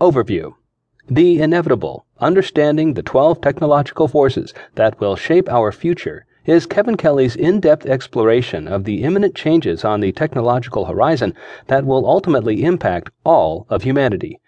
Overview The Inevitable Understanding the 12 Technological Forces That Will Shape Our Future is Kevin Kelly's in depth exploration of the imminent changes on the technological horizon that will ultimately impact all of humanity.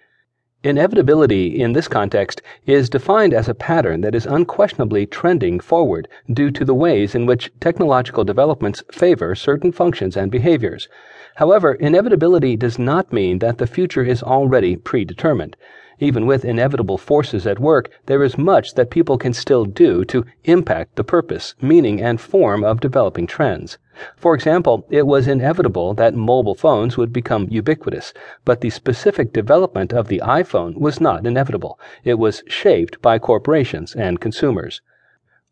Inevitability in this context is defined as a pattern that is unquestionably trending forward due to the ways in which technological developments favor certain functions and behaviors. However, inevitability does not mean that the future is already predetermined. Even with inevitable forces at work, there is much that people can still do to impact the purpose, meaning, and form of developing trends. For example, it was inevitable that mobile phones would become ubiquitous, but the specific development of the iPhone was not inevitable. It was shaped by corporations and consumers.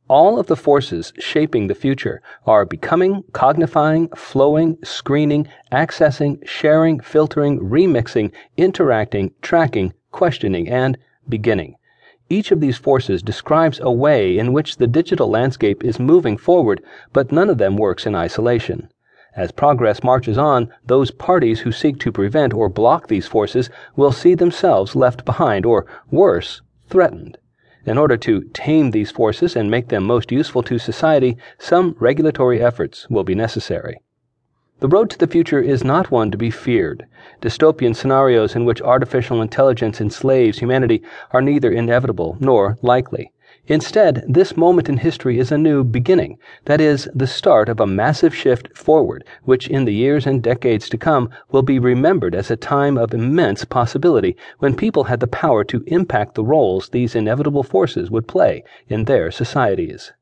All of the forces shaping the future are becoming, cognifying, flowing, screening, accessing, sharing, filtering, remixing, interacting, tracking, questioning, and beginning. Each of these forces describes a way in which the digital landscape is moving forward, but none of them works in isolation. As progress marches on, those parties who seek to prevent or block these forces will see themselves left behind, or worse, threatened. In order to tame these forces and make them most useful to society, some regulatory efforts will be necessary. The road to the future is not one to be feared. Dystopian scenarios in which artificial intelligence enslaves humanity are neither inevitable nor likely. Instead, this moment in history is a new beginning, that is, the start of a massive shift forward, which in the years and decades to come will be remembered as a time of immense possibility when people had the power to impact the roles these inevitable forces would play in their societies.